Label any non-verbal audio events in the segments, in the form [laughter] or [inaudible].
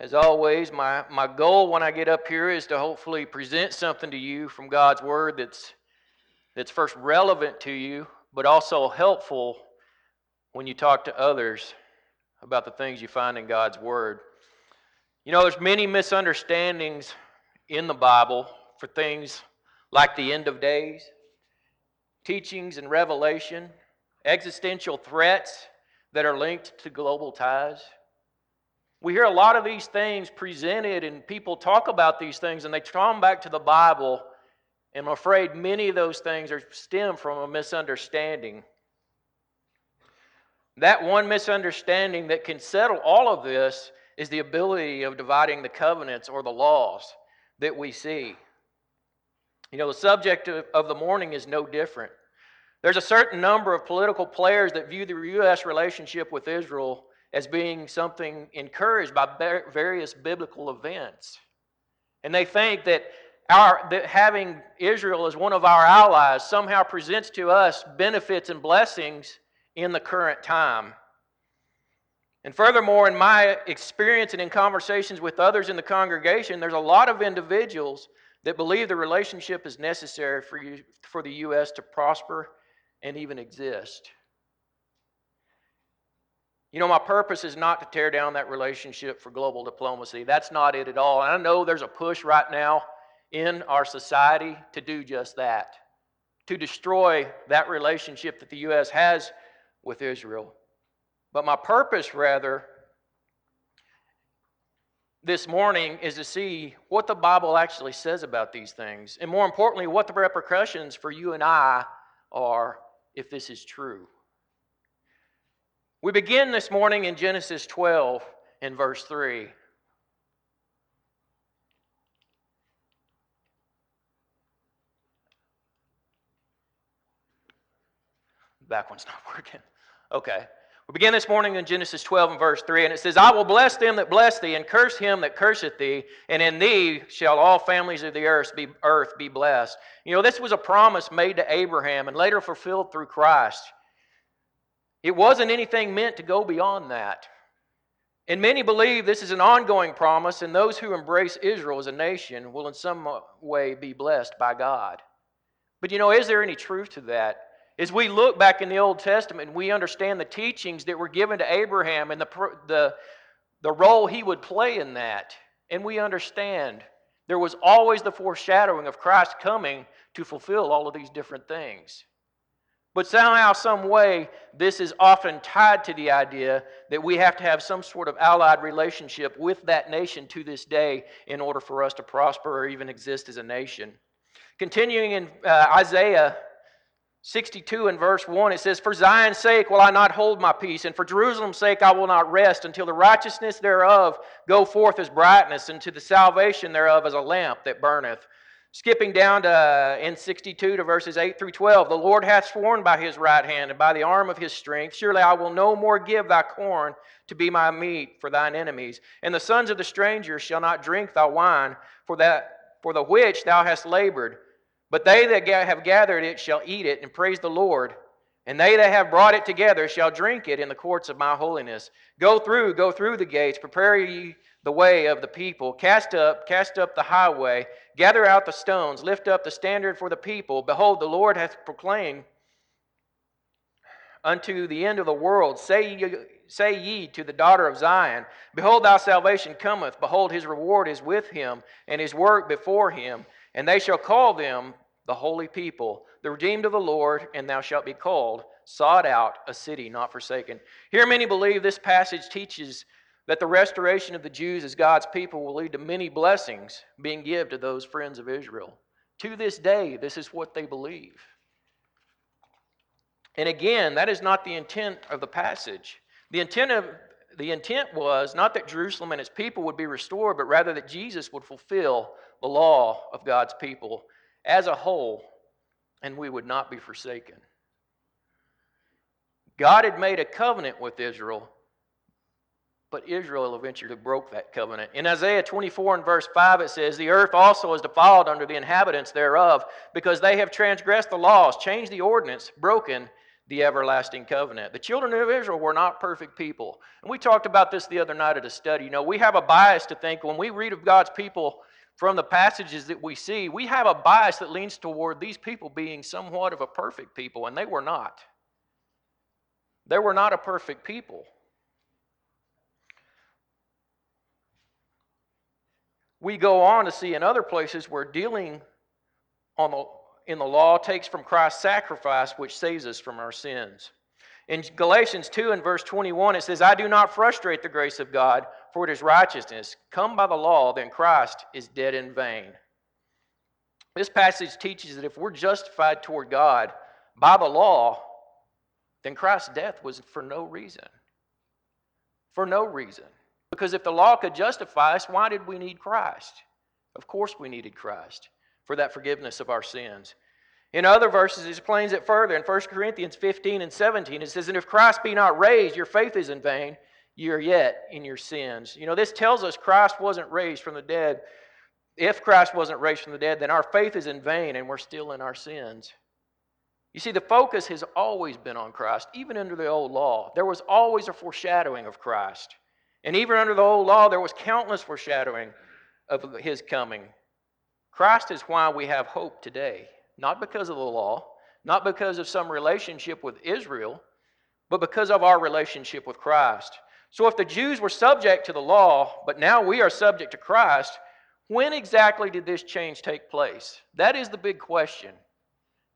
As always, my, my goal when I get up here is to hopefully present something to you from God's Word that's, that's first relevant to you, but also helpful when you talk to others about the things you find in God's Word. You know, there's many misunderstandings in the Bible for things like the end of days, teachings and revelation, existential threats that are linked to global ties. We hear a lot of these things presented, and people talk about these things, and they draw them back to the Bible. And I'm afraid many of those things are stem from a misunderstanding. That one misunderstanding that can settle all of this is the ability of dividing the covenants or the laws that we see. You know, the subject of, of the morning is no different. There's a certain number of political players that view the U.S. relationship with Israel as being something encouraged by various biblical events. And they think that, our, that having Israel as one of our allies somehow presents to us benefits and blessings in the current time. And furthermore, in my experience and in conversations with others in the congregation, there's a lot of individuals that believe the relationship is necessary for, you, for the U.S. to prosper and even exist. You know, my purpose is not to tear down that relationship for global diplomacy. That's not it at all. And I know there's a push right now in our society to do just that, to destroy that relationship that the U.S. has with Israel. But my purpose, rather, this morning is to see what the Bible actually says about these things. And more importantly, what the repercussions for you and I are if this is true. We begin this morning in Genesis 12 in verse 3. Back one's not [laughs] working. Okay. We begin this morning in Genesis 12 and verse 3, and it says, I will bless them that bless thee, and curse him that curseth thee, and in thee shall all families of the earth be, earth be blessed. You know, this was a promise made to Abraham and later fulfilled through Christ. It wasn't anything meant to go beyond that. And many believe this is an ongoing promise, and those who embrace Israel as a nation will in some way be blessed by God. But you know, is there any truth to that? As we look back in the Old Testament, we understand the teachings that were given to Abraham and the, the, the role he would play in that. And we understand there was always the foreshadowing of Christ coming to fulfill all of these different things. But somehow, some way, this is often tied to the idea that we have to have some sort of allied relationship with that nation to this day in order for us to prosper or even exist as a nation. Continuing in uh, Isaiah 62 and verse 1, it says, For Zion's sake will I not hold my peace, and for Jerusalem's sake I will not rest until the righteousness thereof go forth as brightness, and to the salvation thereof as a lamp that burneth. Skipping down to uh, in 62 to verses 8 through 12, the Lord hath sworn by his right hand and by the arm of his strength, surely I will no more give thy corn to be my meat for thine enemies, and the sons of the strangers shall not drink thy wine, for that for the which thou hast labored. But they that have gathered it shall eat it and praise the Lord. And they that have brought it together shall drink it in the courts of my holiness. Go through, go through the gates, prepare ye the way of the people. Cast up, cast up the highway, gather out the stones, lift up the standard for the people. Behold, the Lord hath proclaimed unto the end of the world. Say ye, say ye to the daughter of Zion, Behold, thy salvation cometh. Behold, his reward is with him, and his work before him. And they shall call them the holy people, the redeemed of the Lord, and thou shalt be called, sought out, a city not forsaken. Here, many believe this passage teaches that the restoration of the Jews as God's people will lead to many blessings being given to those friends of Israel. To this day, this is what they believe. And again, that is not the intent of the passage. The intent of the intent was not that Jerusalem and its people would be restored, but rather that Jesus would fulfill the law of God's people as a whole, and we would not be forsaken. God had made a covenant with Israel, but Israel eventually broke that covenant. In Isaiah 24 and verse 5, it says, The earth also is defiled under the inhabitants thereof, because they have transgressed the laws, changed the ordinance, broken the everlasting covenant. The children of Israel were not perfect people. And we talked about this the other night at a study. You know, we have a bias to think when we read of God's people from the passages that we see, we have a bias that leans toward these people being somewhat of a perfect people, and they were not. They were not a perfect people. We go on to see in other places where dealing on the in the law takes from Christ's sacrifice, which saves us from our sins. In Galatians 2 and verse 21, it says, I do not frustrate the grace of God, for it is righteousness. Come by the law, then Christ is dead in vain. This passage teaches that if we're justified toward God by the law, then Christ's death was for no reason. For no reason. Because if the law could justify us, why did we need Christ? Of course, we needed Christ for that forgiveness of our sins. In other verses, he explains it further. In 1 Corinthians 15 and 17, it says, And if Christ be not raised, your faith is in vain. You are yet in your sins. You know, this tells us Christ wasn't raised from the dead. If Christ wasn't raised from the dead, then our faith is in vain and we're still in our sins. You see, the focus has always been on Christ, even under the old law. There was always a foreshadowing of Christ. And even under the old law, there was countless foreshadowing of his coming. Christ is why we have hope today, not because of the law, not because of some relationship with Israel, but because of our relationship with Christ. So if the Jews were subject to the law, but now we are subject to Christ, when exactly did this change take place? That is the big question.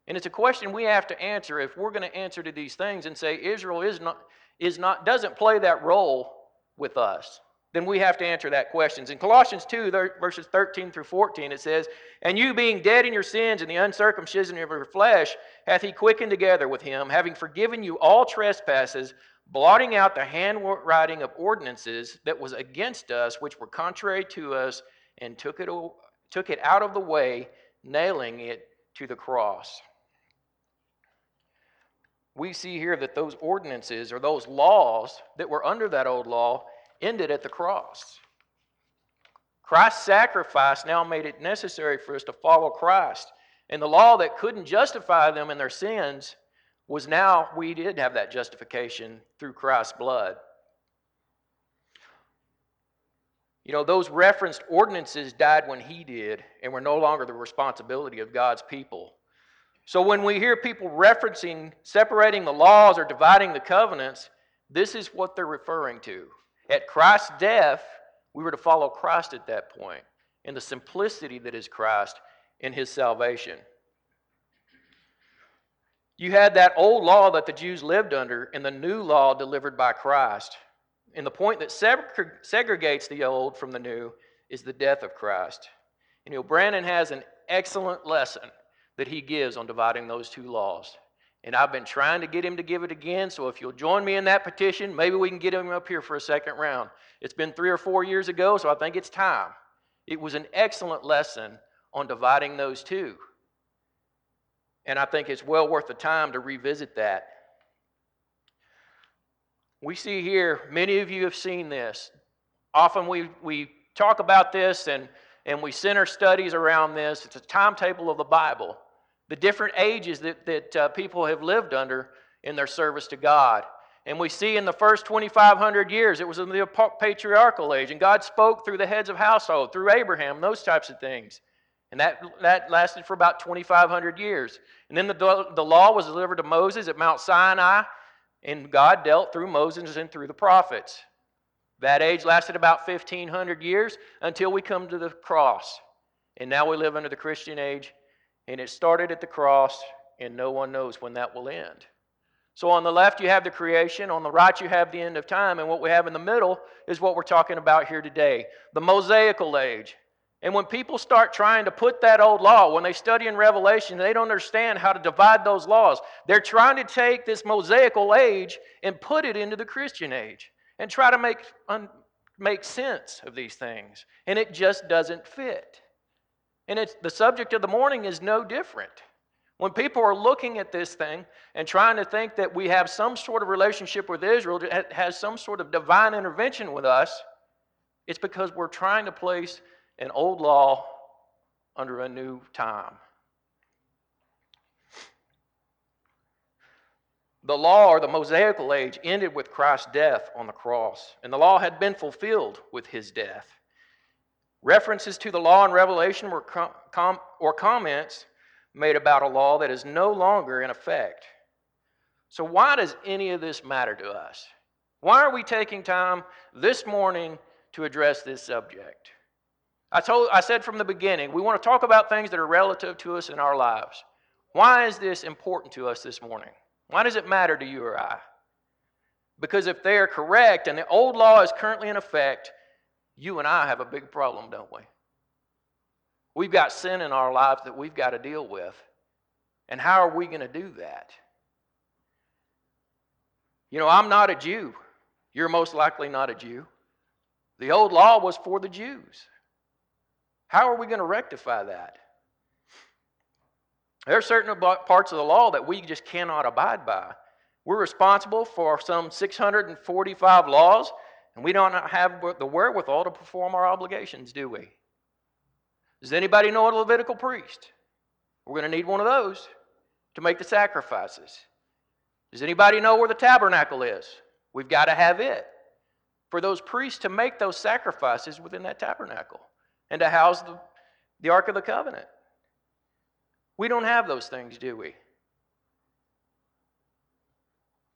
And it's a question we have to answer if we're going to answer to these things and say Israel is not, is not, doesn't play that role with us then we have to answer that questions. In Colossians 2, verses 13 through 14, it says, And you being dead in your sins and the uncircumcision of your flesh, hath he quickened together with him, having forgiven you all trespasses, blotting out the handwriting of ordinances that was against us, which were contrary to us, and took it, took it out of the way, nailing it to the cross. We see here that those ordinances or those laws that were under that old law ended at the cross. Christ's sacrifice now made it necessary for us to follow Christ. And the law that couldn't justify them in their sins was now, we did have that justification through Christ's blood. You know, those referenced ordinances died when he did and were no longer the responsibility of God's people. So when we hear people referencing separating the laws or dividing the covenants, this is what they're referring to. At Christ's death, we were to follow Christ at that point in the simplicity that is Christ in his salvation. You had that old law that the Jews lived under and the new law delivered by Christ. And the point that segregates the old from the new is the death of Christ. You know, Brandon has an excellent lesson that he gives on dividing those two laws. And I've been trying to get him to give it again. So if you'll join me in that petition, maybe we can get him up here for a second round. It's been three or four years ago, so I think it's time. It was an excellent lesson on dividing those two. And I think it's well worth the time to revisit that. We see here, many of you have seen this. Often we, we talk about this and, and we center studies around this. It's a timetable of the Bible the different ages that, that uh, people have lived under in their service to God. And we see in the first 2,500 years, it was in the patriarchal age, and God spoke through the heads of household, through Abraham, those types of things. And that, that lasted for about 2,500 years. And then the, the law was delivered to Moses at Mount Sinai, and God dealt through Moses and through the prophets. That age lasted about 1,500 years until we come to the cross. And now we live under the Christian age, and it started at the cross, and no one knows when that will end. So on the left, you have the creation. On the right, you have the end of time. And what we have in the middle is what we're talking about here today the Mosaical age. And when people start trying to put that old law, when they study in Revelation, they don't understand how to divide those laws. They're trying to take this Mosaical age and put it into the Christian age and try to make, un, make sense of these things. And it just doesn't fit. And it's, the subject of the morning is no different. When people are looking at this thing and trying to think that we have some sort of relationship with Israel that has some sort of divine intervention with us, it's because we're trying to place an old law under a new time. The law or the Mosaical age ended with Christ's death on the cross, and the law had been fulfilled with his death. References to the law in Revelation were com- com- or comments made about a law that is no longer in effect. So, why does any of this matter to us? Why are we taking time this morning to address this subject? I, told, I said from the beginning, we want to talk about things that are relative to us in our lives. Why is this important to us this morning? Why does it matter to you or I? Because if they are correct and the old law is currently in effect, you and I have a big problem, don't we? We've got sin in our lives that we've got to deal with. And how are we going to do that? You know, I'm not a Jew. You're most likely not a Jew. The old law was for the Jews. How are we going to rectify that? There are certain parts of the law that we just cannot abide by. We're responsible for some 645 laws, and we don't have the wherewithal to perform our obligations, do we? Does anybody know a Levitical priest? We're going to need one of those to make the sacrifices. Does anybody know where the tabernacle is? We've got to have it for those priests to make those sacrifices within that tabernacle and to house the, the Ark of the Covenant. We don't have those things, do we?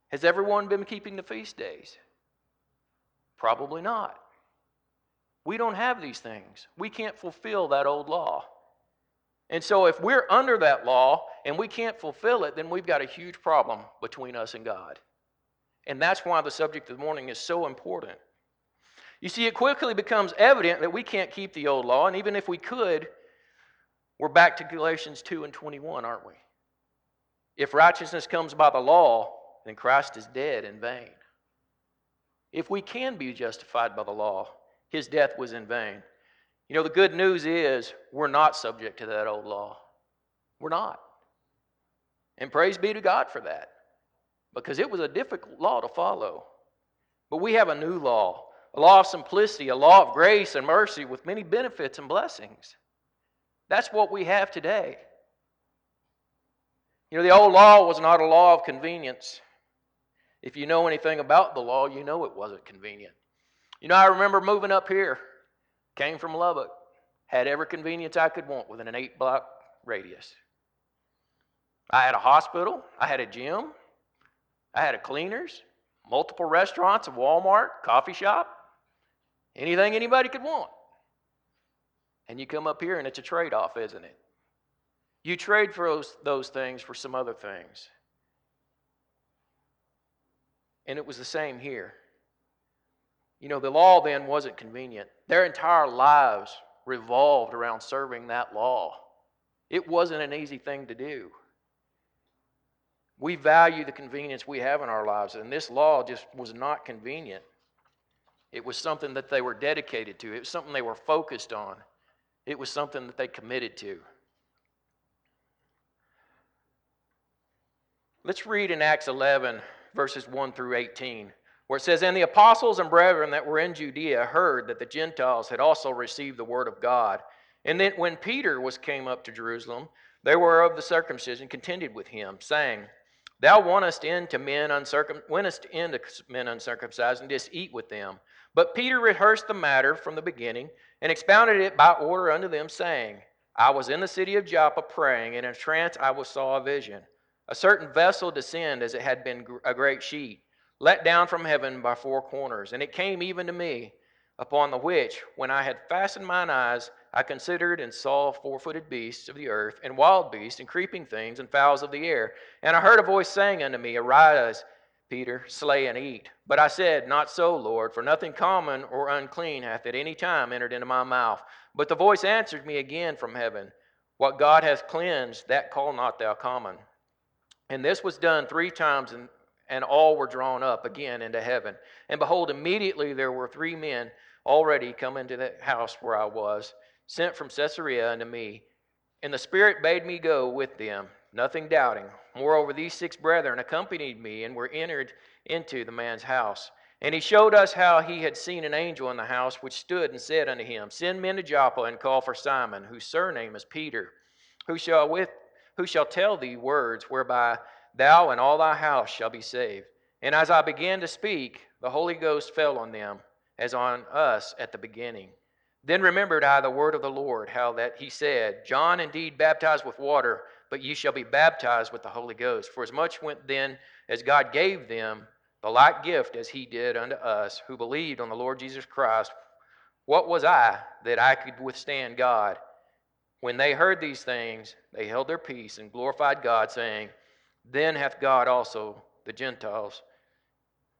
Has everyone been keeping the feast days? Probably not. We don't have these things. We can't fulfill that old law. And so, if we're under that law and we can't fulfill it, then we've got a huge problem between us and God. And that's why the subject of the morning is so important. You see, it quickly becomes evident that we can't keep the old law, and even if we could, we're back to Galatians 2 and 21, aren't we? If righteousness comes by the law, then Christ is dead in vain. If we can be justified by the law, his death was in vain. You know, the good news is we're not subject to that old law. We're not. And praise be to God for that, because it was a difficult law to follow. But we have a new law, a law of simplicity, a law of grace and mercy with many benefits and blessings. That's what we have today. You know, the old law was not a law of convenience. If you know anything about the law, you know it wasn't convenient. You know, I remember moving up here, came from Lubbock, had every convenience I could want within an eight block radius. I had a hospital, I had a gym, I had a cleaners, multiple restaurants, a Walmart, coffee shop, anything anybody could want. And you come up here and it's a trade off, isn't it? You trade for those, those things for some other things. And it was the same here. You know, the law then wasn't convenient. Their entire lives revolved around serving that law. It wasn't an easy thing to do. We value the convenience we have in our lives, and this law just was not convenient. It was something that they were dedicated to, it was something they were focused on. It was something that they committed to. Let's read in Acts 11, verses 1 through 18, where it says, And the apostles and brethren that were in Judea heard that the Gentiles had also received the word of God. And then when Peter was came up to Jerusalem, they were of the circumcision contended with him, saying, Thou wantest in to men uncircum- wentest in to men uncircumcised, and didst eat with them. But Peter rehearsed the matter from the beginning and expounded it by order unto them, saying, I was in the city of Joppa praying, and in a trance I was saw a vision. A certain vessel descend as it had been a great sheet, let down from heaven by four corners. And it came even to me, upon the which, when I had fastened mine eyes, I considered and saw four footed beasts of the earth, and wild beasts, and creeping things, and fowls of the air. And I heard a voice saying unto me, Arise, Peter, slay and eat. But I said, Not so, Lord, for nothing common or unclean hath at any time entered into my mouth. But the voice answered me again from heaven, What God hath cleansed, that call not thou common. And this was done three times, and, and all were drawn up again into heaven. And behold, immediately there were three men already come into the house where I was, sent from Caesarea unto me. And the Spirit bade me go with them nothing doubting. Moreover, these six brethren accompanied me and were entered into the man's house. And he showed us how he had seen an angel in the house, which stood and said unto him, Send men to Joppa and call for Simon, whose surname is Peter, who shall with who shall tell thee words whereby thou and all thy house shall be saved. And as I began to speak, the Holy Ghost fell on them, as on us at the beginning. Then remembered I the word of the Lord, how that he said, John indeed baptized with water, but ye shall be baptized with the Holy Ghost. For as much went then as God gave them the like gift as he did unto us, who believed on the Lord Jesus Christ, what was I that I could withstand God? When they heard these things, they held their peace and glorified God, saying, Then hath God also the Gentiles,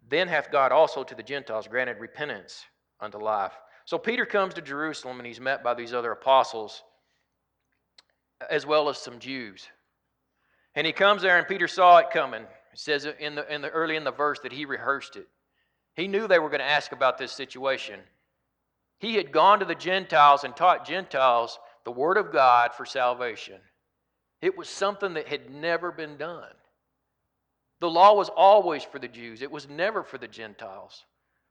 then hath God also to the Gentiles granted repentance unto life. So Peter comes to Jerusalem and he's met by these other apostles, as well as some Jews. And he comes there, and Peter saw it coming. It says in the, in the early in the verse that he rehearsed it. He knew they were going to ask about this situation. He had gone to the Gentiles and taught Gentiles the Word of God for salvation. It was something that had never been done. The law was always for the Jews, it was never for the Gentiles.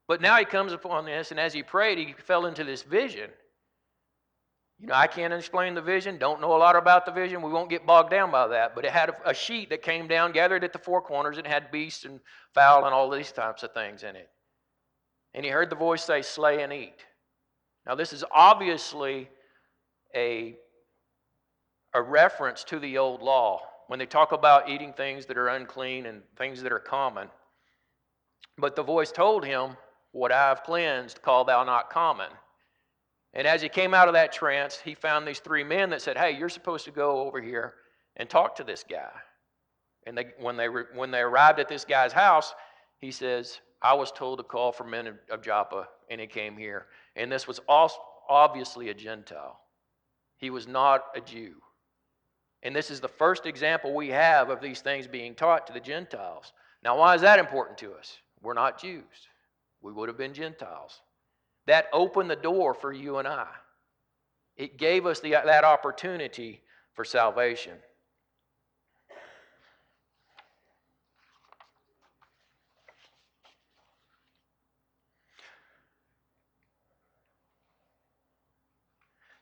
But now he comes upon this, and as he prayed, he fell into this vision. You know, I can't explain the vision, don't know a lot about the vision. We won't get bogged down by that. But it had a, sheet that came down, gathered at the four corners, and had beasts and fowl and all these types of things in it. And he heard the voice say, Slay and eat. Now, this is obviously a, a reference to the old law when they talk about eating things that are unclean and things that are common. But the voice told him, What I have cleansed, call thou not common. And as he came out of that trance, he found these three men that said, Hey, you're supposed to go over here and talk to this guy. And they, when, they, when they arrived at this guy's house, he says, I was told to call for men of Joppa, and he came here. And this was also obviously a Gentile. He was not a Jew. And this is the first example we have of these things being taught to the Gentiles. Now, why is that important to us? We're not Jews, we would have been Gentiles. That opened the door for you and I. It gave us the, that opportunity for salvation.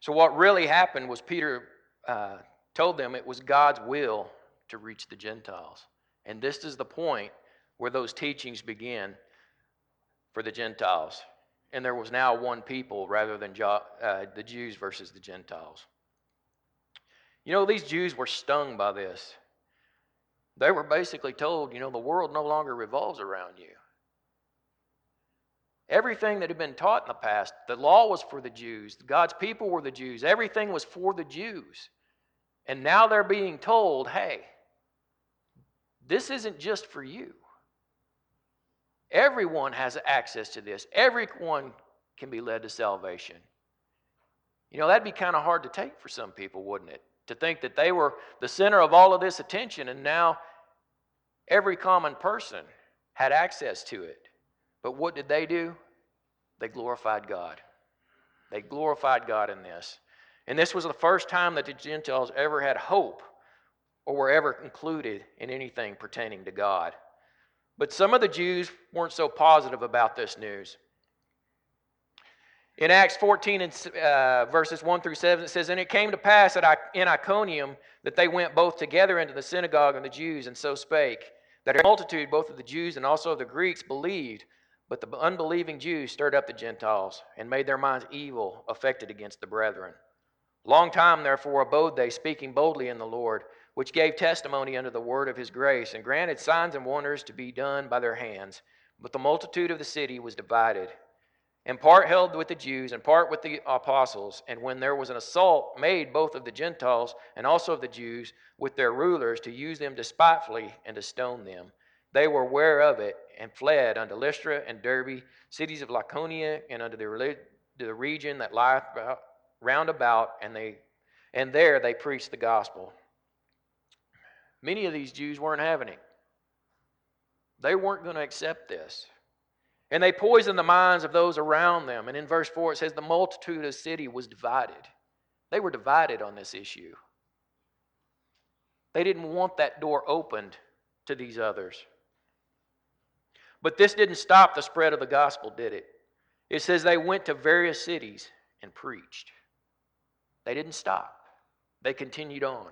So, what really happened was Peter uh, told them it was God's will to reach the Gentiles. And this is the point where those teachings begin for the Gentiles. And there was now one people rather than uh, the Jews versus the Gentiles. You know, these Jews were stung by this. They were basically told, you know, the world no longer revolves around you. Everything that had been taught in the past, the law was for the Jews, God's people were the Jews, everything was for the Jews. And now they're being told, hey, this isn't just for you. Everyone has access to this, everyone can be led to salvation. You know, that'd be kind of hard to take for some people, wouldn't it? To think that they were the center of all of this attention and now every common person had access to it. But what did they do? They glorified God. They glorified God in this. And this was the first time that the Gentiles ever had hope or were ever included in anything pertaining to God. But some of the Jews weren't so positive about this news. In Acts 14 and uh, verses 1 through 7, it says, And it came to pass at I- in Iconium that they went both together into the synagogue of the Jews, and so spake, that a multitude, both of the Jews and also of the Greeks, believed. But the unbelieving Jews stirred up the Gentiles and made their minds evil, affected against the brethren. Long time, therefore, abode they, speaking boldly in the Lord, which gave testimony unto the word of his grace, and granted signs and wonders to be done by their hands. But the multitude of the city was divided, and part held with the Jews, and part with the apostles. And when there was an assault made both of the Gentiles and also of the Jews with their rulers to use them despitefully and to stone them, they were aware of it and fled unto Lystra and Derbe, cities of Lycaonia, and unto the, the region that lieth round about, and, they, and there they preached the gospel. Many of these Jews weren't having it. They weren't going to accept this. And they poisoned the minds of those around them. And in verse 4, it says, The multitude of the city was divided. They were divided on this issue. They didn't want that door opened to these others. But this didn't stop the spread of the gospel, did it? It says they went to various cities and preached. They didn't stop, they continued on.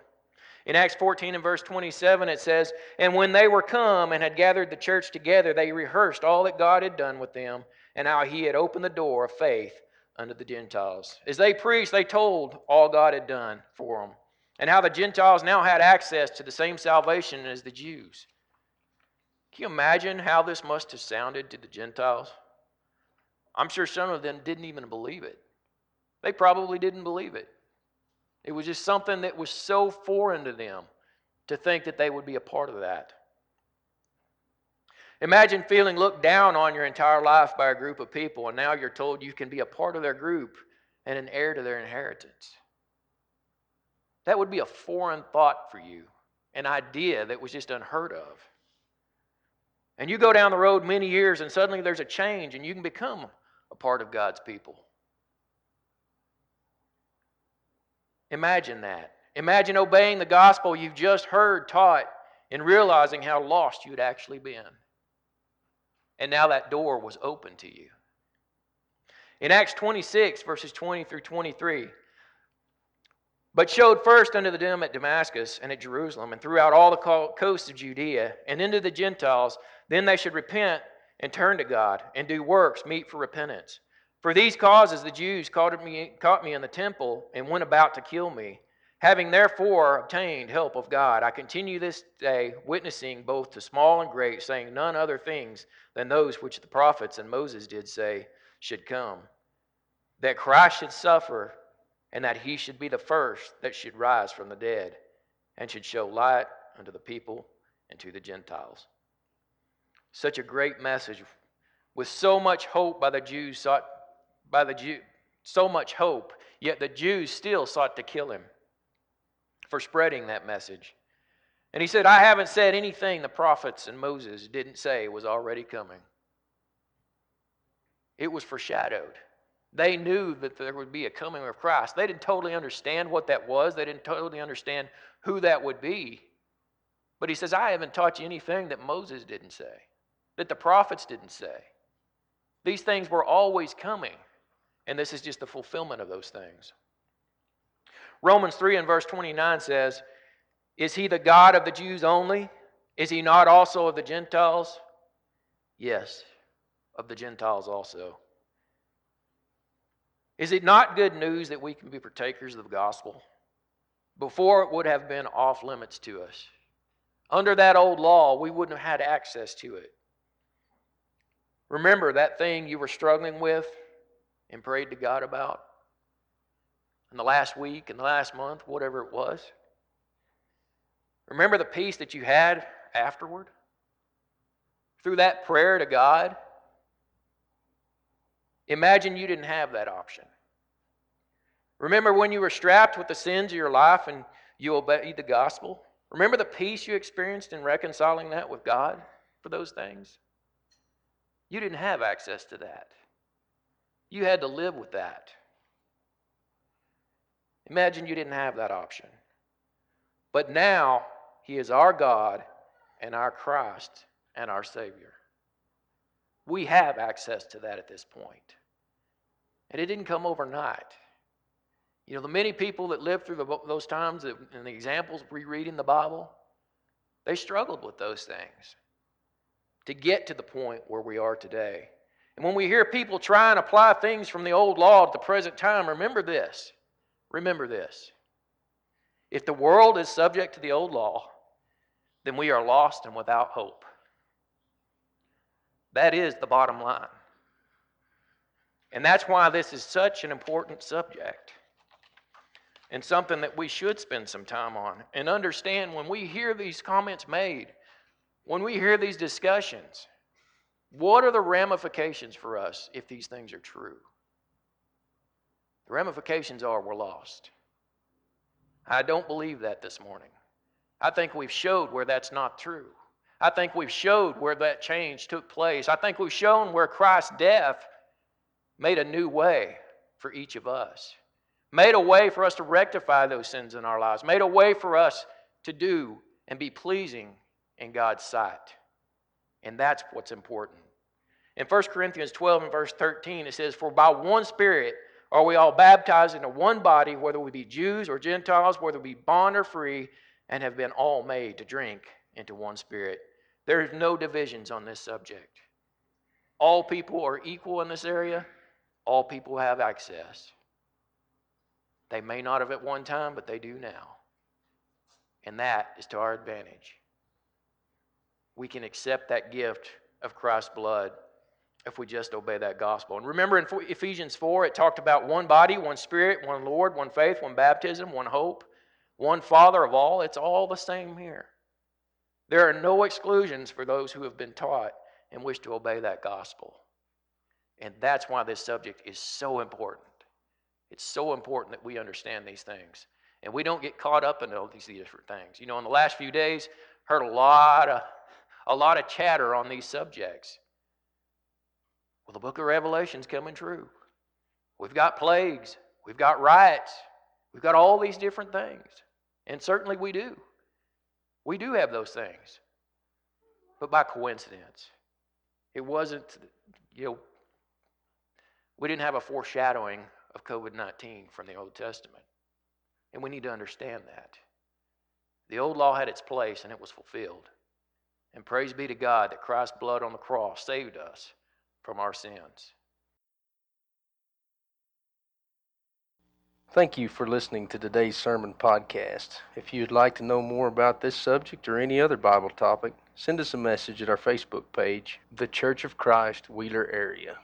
In Acts 14 and verse 27, it says, And when they were come and had gathered the church together, they rehearsed all that God had done with them, and how he had opened the door of faith unto the Gentiles. As they preached, they told all God had done for them, and how the Gentiles now had access to the same salvation as the Jews. You imagine how this must have sounded to the Gentiles? I'm sure some of them didn't even believe it. They probably didn't believe it. It was just something that was so foreign to them to think that they would be a part of that. Imagine feeling looked down on your entire life by a group of people, and now you're told you can be a part of their group and an heir to their inheritance. That would be a foreign thought for you, an idea that was just unheard of. And you go down the road many years, and suddenly there's a change, and you can become a part of God's people. Imagine that. Imagine obeying the gospel you've just heard taught and realizing how lost you'd actually been. And now that door was open to you. In Acts 26, verses 20 through 23, but showed first unto them at Damascus and at Jerusalem and throughout all the coasts of Judea and into the Gentiles, then they should repent and turn to God and do works meet for repentance. For these causes the Jews caught me, caught me in the temple and went about to kill me. Having therefore obtained help of God, I continue this day witnessing both to small and great, saying none other things than those which the prophets and Moses did say should come. That Christ should suffer, and that he should be the first that should rise from the dead, and should show light unto the people and to the Gentiles. Such a great message with so much hope by the Jews sought by the Jew, so much hope, yet the Jews still sought to kill him for spreading that message. And he said, I haven't said anything the prophets and Moses didn't say was already coming. It was foreshadowed. They knew that there would be a coming of Christ. They didn't totally understand what that was, they didn't totally understand who that would be. But he says, I haven't taught you anything that Moses didn't say, that the prophets didn't say. These things were always coming. And this is just the fulfillment of those things. Romans 3 and verse 29 says, Is he the God of the Jews only? Is he not also of the Gentiles? Yes, of the Gentiles also. Is it not good news that we can be partakers of the gospel? Before it would have been off limits to us. Under that old law, we wouldn't have had access to it. Remember that thing you were struggling with and prayed to God about in the last week, in the last month, whatever it was? Remember the peace that you had afterward? Through that prayer to God? Imagine you didn't have that option. Remember when you were strapped with the sins of your life and you obeyed the gospel? Remember the peace you experienced in reconciling that with God for those things? You didn't have access to that. You had to live with that. Imagine you didn't have that option. But now, He is our God and our Christ and our Savior. We have access to that at this point. And it didn't come overnight. You know, the many people that lived through the, those times and the examples we read in the Bible, they struggled with those things to get to the point where we are today. And when we hear people try and apply things from the old law to the present time, remember this. Remember this. If the world is subject to the old law, then we are lost and without hope. That is the bottom line. And that's why this is such an important subject and something that we should spend some time on and understand when we hear these comments made, when we hear these discussions, what are the ramifications for us if these things are true? The ramifications are we're lost. I don't believe that this morning. I think we've showed where that's not true. I think we've showed where that change took place. I think we've shown where Christ's death made a new way for each of us, made a way for us to rectify those sins in our lives, made a way for us to do and be pleasing in God's sight. And that's what's important. In 1 Corinthians 12 and verse 13, it says, For by one Spirit are we all baptized into one body, whether we be Jews or Gentiles, whether we be bond or free, and have been all made to drink into one spirit. There's no divisions on this subject. All people are equal in this area, all people have access. They may not have at one time, but they do now. And that is to our advantage. We can accept that gift of Christ's blood if we just obey that gospel. And remember in Ephesians 4, it talked about one body, one spirit, one Lord, one faith, one baptism, one hope, one Father of all. It's all the same here. There are no exclusions for those who have been taught and wish to obey that gospel. And that's why this subject is so important. It's so important that we understand these things. And we don't get caught up in all these different things. You know, in the last few days, heard a lot of a lot of chatter on these subjects. Well, the book of Revelation's coming true. We've got plagues, we've got riots, we've got all these different things. And certainly we do. We do have those things. But by coincidence. It wasn't, you know, we didn't have a foreshadowing of COVID 19 from the Old Testament. And we need to understand that. The old law had its place and it was fulfilled. And praise be to God that Christ's blood on the cross saved us from our sins. Thank you for listening to today's sermon podcast. If you'd like to know more about this subject or any other Bible topic, send us a message at our Facebook page, The Church of Christ, Wheeler Area.